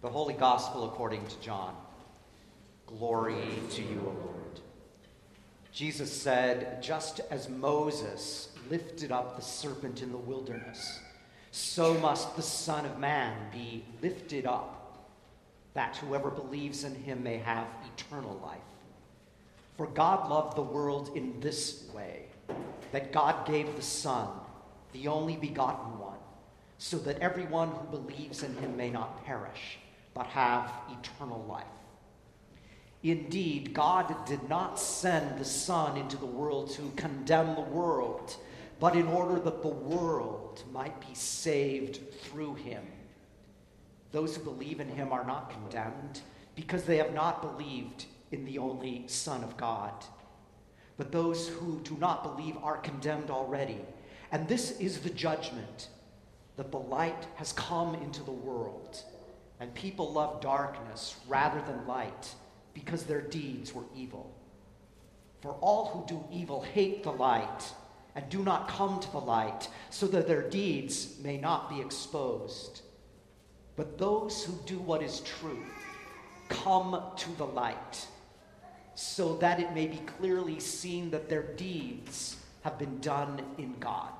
The Holy Gospel according to John. Glory to you, O Lord. Jesus said, Just as Moses lifted up the serpent in the wilderness, so must the Son of Man be lifted up, that whoever believes in him may have eternal life. For God loved the world in this way that God gave the Son, the only begotten one, so that everyone who believes in him may not perish, but have eternal life. Indeed, God did not send the Son into the world to condemn the world, but in order that the world might be saved through him. Those who believe in him are not condemned because they have not believed in the only Son of God. But those who do not believe are condemned already. And this is the judgment that the light has come into the world, and people loved darkness rather than light because their deeds were evil. For all who do evil hate the light and do not come to the light, so that their deeds may not be exposed. But those who do what is true come to the light, so that it may be clearly seen that their deeds have been done in God.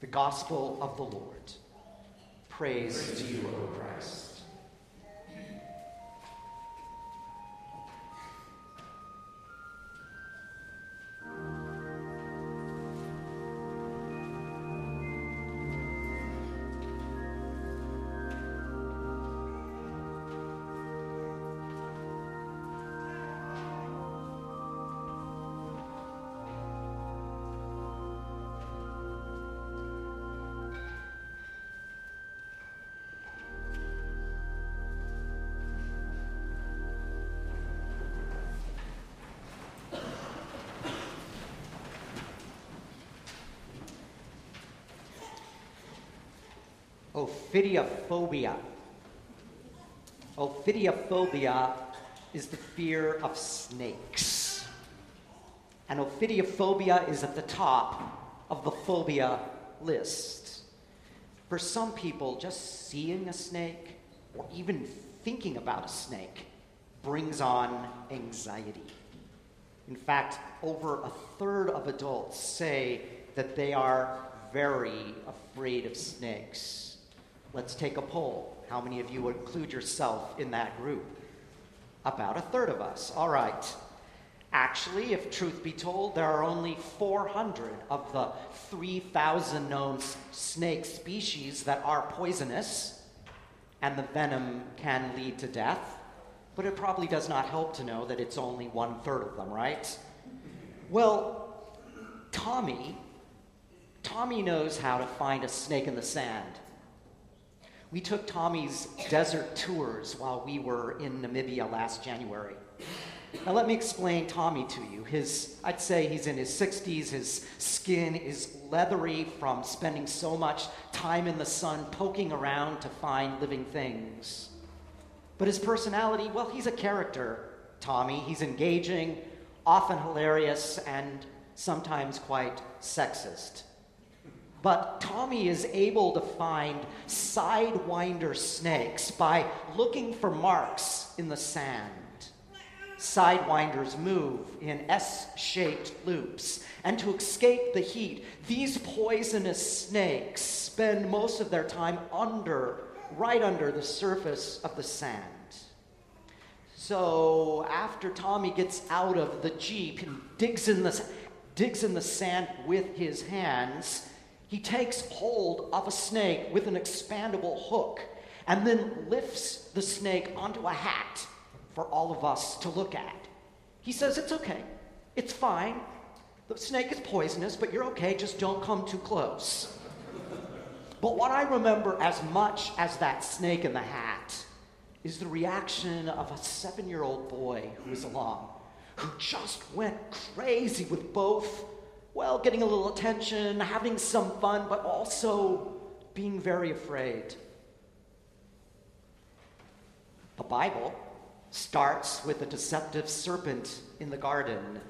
The Gospel of the Lord. Praise, to you, O Christ. Ophidiophobia. Ophidiophobia is the fear of snakes. And ophidiophobia is at the top of the phobia list. For some people, just seeing a snake or even thinking about a snake brings on anxiety. In fact, over a third of adults say that they are very afraid of snakes. Let's take a poll. How many of you would include yourself in that group? About a third of us. All right. Actually, if truth be told, there are only 400 of the 3,000 known snake species that are poisonous, and the venom can lead to death. But it probably does not help to know that it's only one third of them, right? Well, Tommy, Tommy knows how to find a snake in the sand. We took Tommy's desert tours while we were in Namibia last January. Now, let me explain Tommy to you. His, I'd say he's in his 60s. His skin is leathery from spending so much time in the sun poking around to find living things. But his personality, well, he's a character, Tommy. He's engaging, often hilarious, and sometimes quite sexist. But Tommy is able to find sidewinder snakes by looking for marks in the sand. Sidewinders move in S shaped loops, and to escape the heat, these poisonous snakes spend most of their time under, right under the surface of the sand. So after Tommy gets out of the Jeep and digs in the, digs in the sand with his hands, he takes hold of a snake with an expandable hook and then lifts the snake onto a hat for all of us to look at. He says, It's okay, it's fine. The snake is poisonous, but you're okay, just don't come too close. but what I remember as much as that snake in the hat is the reaction of a seven year old boy who was along, who just went crazy with both well, getting a little attention, having some fun, but also being very afraid. The Bible starts with a deceptive serpent in the garden.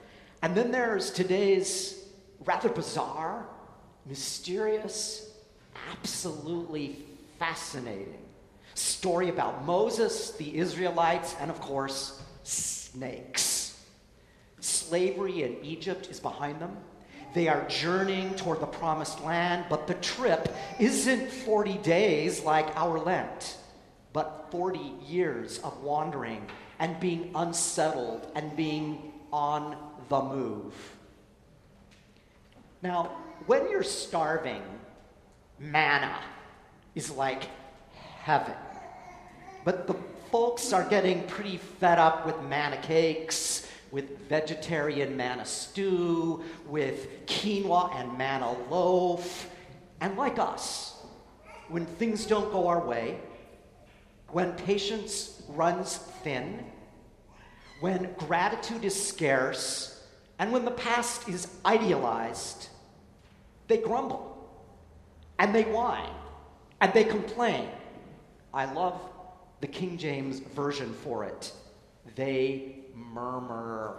And then there's today's rather bizarre, mysterious, absolutely fascinating Story about Moses, the Israelites, and of course, snakes. Slavery in Egypt is behind them. They are journeying toward the promised land, but the trip isn't 40 days like our Lent, but 40 years of wandering and being unsettled and being on the move. Now, when you're starving, manna is like heaven. But the folks are getting pretty fed up with manna cakes, with vegetarian manna stew, with quinoa and manna loaf. And like us, when things don't go our way, when patience runs thin, when gratitude is scarce, and when the past is idealized, they grumble and they whine and they complain. I love the King James Version for it. They murmur.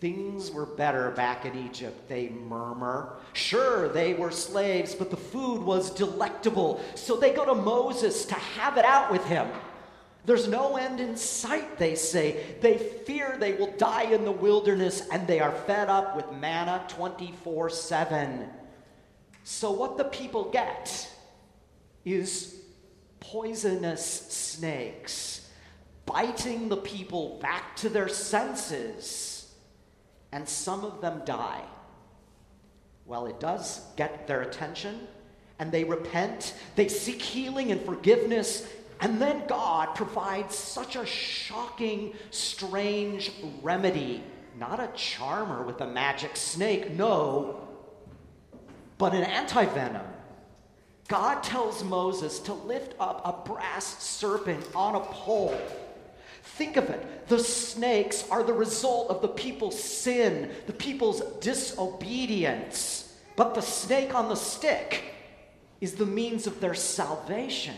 Things were better back in Egypt, they murmur. Sure, they were slaves, but the food was delectable. So they go to Moses to have it out with him. There's no end in sight, they say. They fear they will die in the wilderness, and they are fed up with manna 24 7. So, what the people get is poisonous snakes biting the people back to their senses, and some of them die. Well, it does get their attention, and they repent, they seek healing and forgiveness, and then God provides such a shocking, strange remedy. Not a charmer with a magic snake, no, but an antivenom God tells Moses to lift up a brass serpent on a pole. Think of it. The snakes are the result of the people's sin, the people's disobedience. But the snake on the stick is the means of their salvation,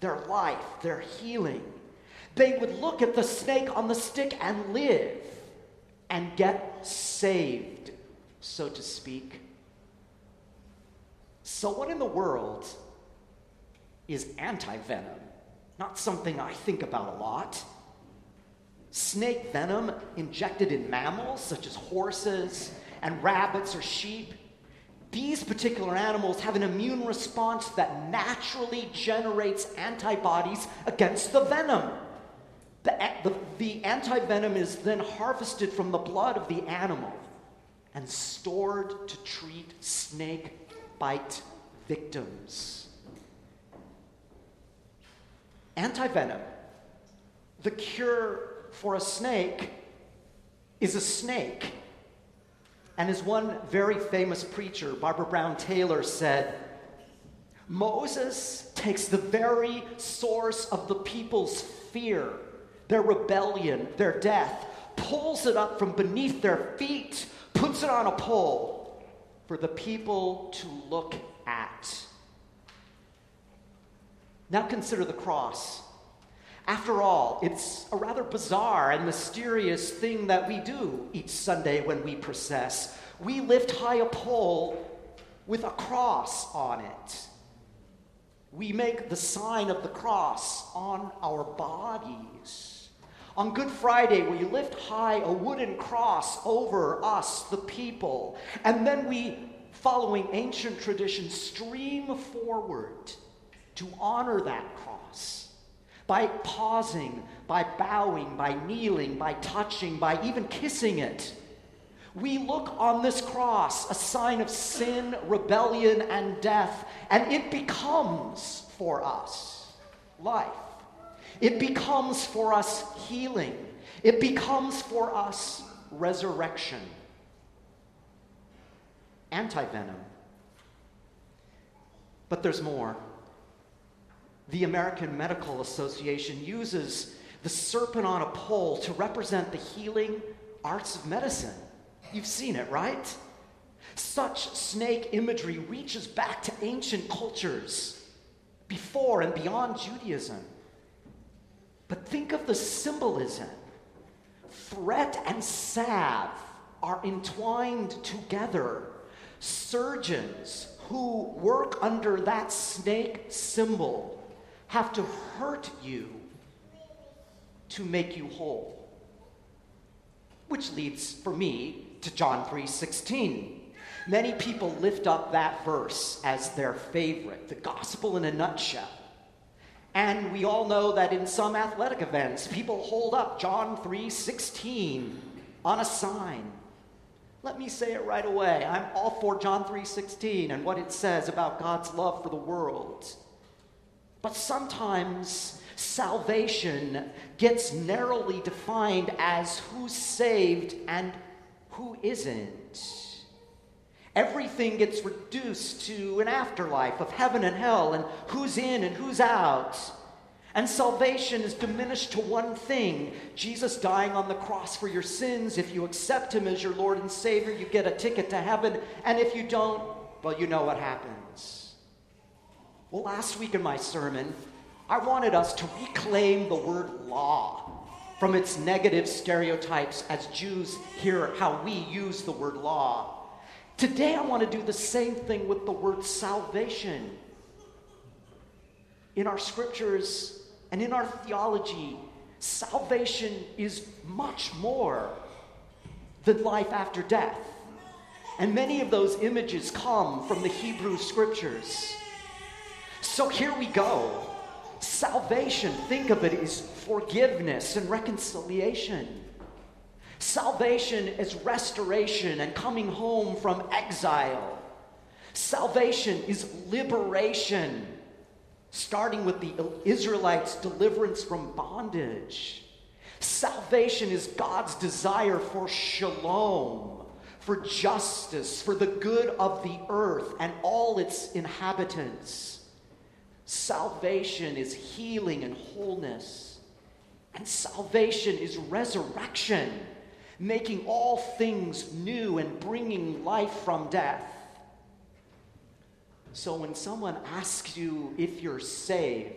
their life, their healing. They would look at the snake on the stick and live and get saved, so to speak. So, what in the world is anti venom? Not something I think about a lot. Snake venom injected in mammals such as horses and rabbits or sheep. These particular animals have an immune response that naturally generates antibodies against the venom. The, the, the anti venom is then harvested from the blood of the animal and stored to treat snake bite victims. Antivenom, the cure for a snake, is a snake. And as one very famous preacher, Barbara Brown Taylor, said, Moses takes the very source of the people's fear, their rebellion, their death, pulls it up from beneath their feet, puts it on a pole, for the people to look at. Now consider the cross. After all, it's a rather bizarre and mysterious thing that we do each Sunday when we process. We lift high a pole with a cross on it. We make the sign of the cross on our bodies. On Good Friday, we lift high a wooden cross over us, the people, and then we, following ancient tradition, stream forward to honor that cross by pausing, by bowing, by kneeling, by touching, by even kissing it. We look on this cross, a sign of sin, rebellion, and death, and it becomes for us life. It becomes for us healing. It becomes for us resurrection. Antivenom. But there's more. The American Medical Association uses the serpent on a pole to represent the healing arts of medicine. You've seen it, right? Such snake imagery reaches back to ancient cultures before and beyond Judaism. But think of the symbolism. Threat and salve are entwined together. Surgeons who work under that snake symbol have to hurt you to make you whole. Which leads for me to John 3:16. Many people lift up that verse as their favorite, the gospel in a nutshell. And we all know that in some athletic events, people hold up John 3:16 on a sign. Let me say it right away. I'm all for John 3:16 and what it says about God's love for the world. But sometimes salvation gets narrowly defined as who's saved and who isn't. Everything gets reduced to an afterlife of heaven and hell and who's in and who's out. And salvation is diminished to one thing Jesus dying on the cross for your sins. If you accept Him as your Lord and Savior, you get a ticket to heaven. And if you don't, well, you know what happens. Well, last week in my sermon, I wanted us to reclaim the word law from its negative stereotypes as Jews hear how we use the word law. Today, I want to do the same thing with the word salvation. In our scriptures and in our theology, salvation is much more than life after death. And many of those images come from the Hebrew scriptures. So here we go. Salvation, think of it, is forgiveness and reconciliation. Salvation is restoration and coming home from exile. Salvation is liberation, starting with the Israelites' deliverance from bondage. Salvation is God's desire for shalom, for justice, for the good of the earth and all its inhabitants. Salvation is healing and wholeness. And salvation is resurrection making all things new and bringing life from death. So when someone asks you if you're saved,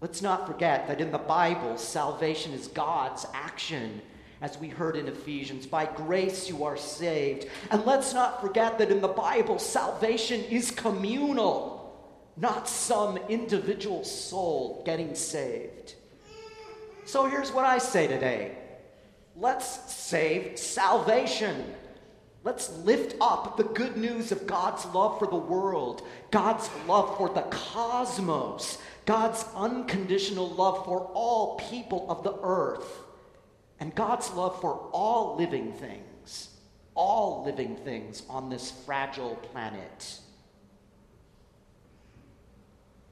let's not forget that in the Bible, salvation is God's action, as we heard in Ephesians. By grace you are saved. And let's not forget that in the Bible, salvation is communal, not some individual soul getting saved. So here's what I say today. Let's save salvation. Let's lift up the good news of God's love for the world, God's love for the cosmos, God's unconditional love for all people of the earth, and God's love for all living things, all living things on this fragile planet.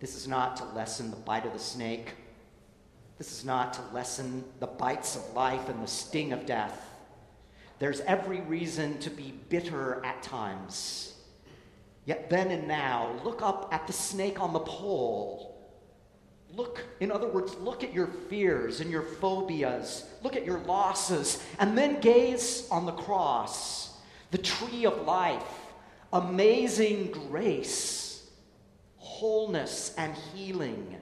This is not to lessen the bite of the snake this is not to lessen the bites of life and the sting of death. There's every reason to be bitter at times. Yet then and now, look up at the snake on the pole. Look, in other words, look at your fears and your phobias. Look at your losses. And then gaze on the cross, the tree of life, amazing grace, wholeness, and healing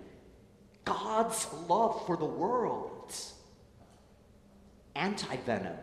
God's love for the world. Anti venom.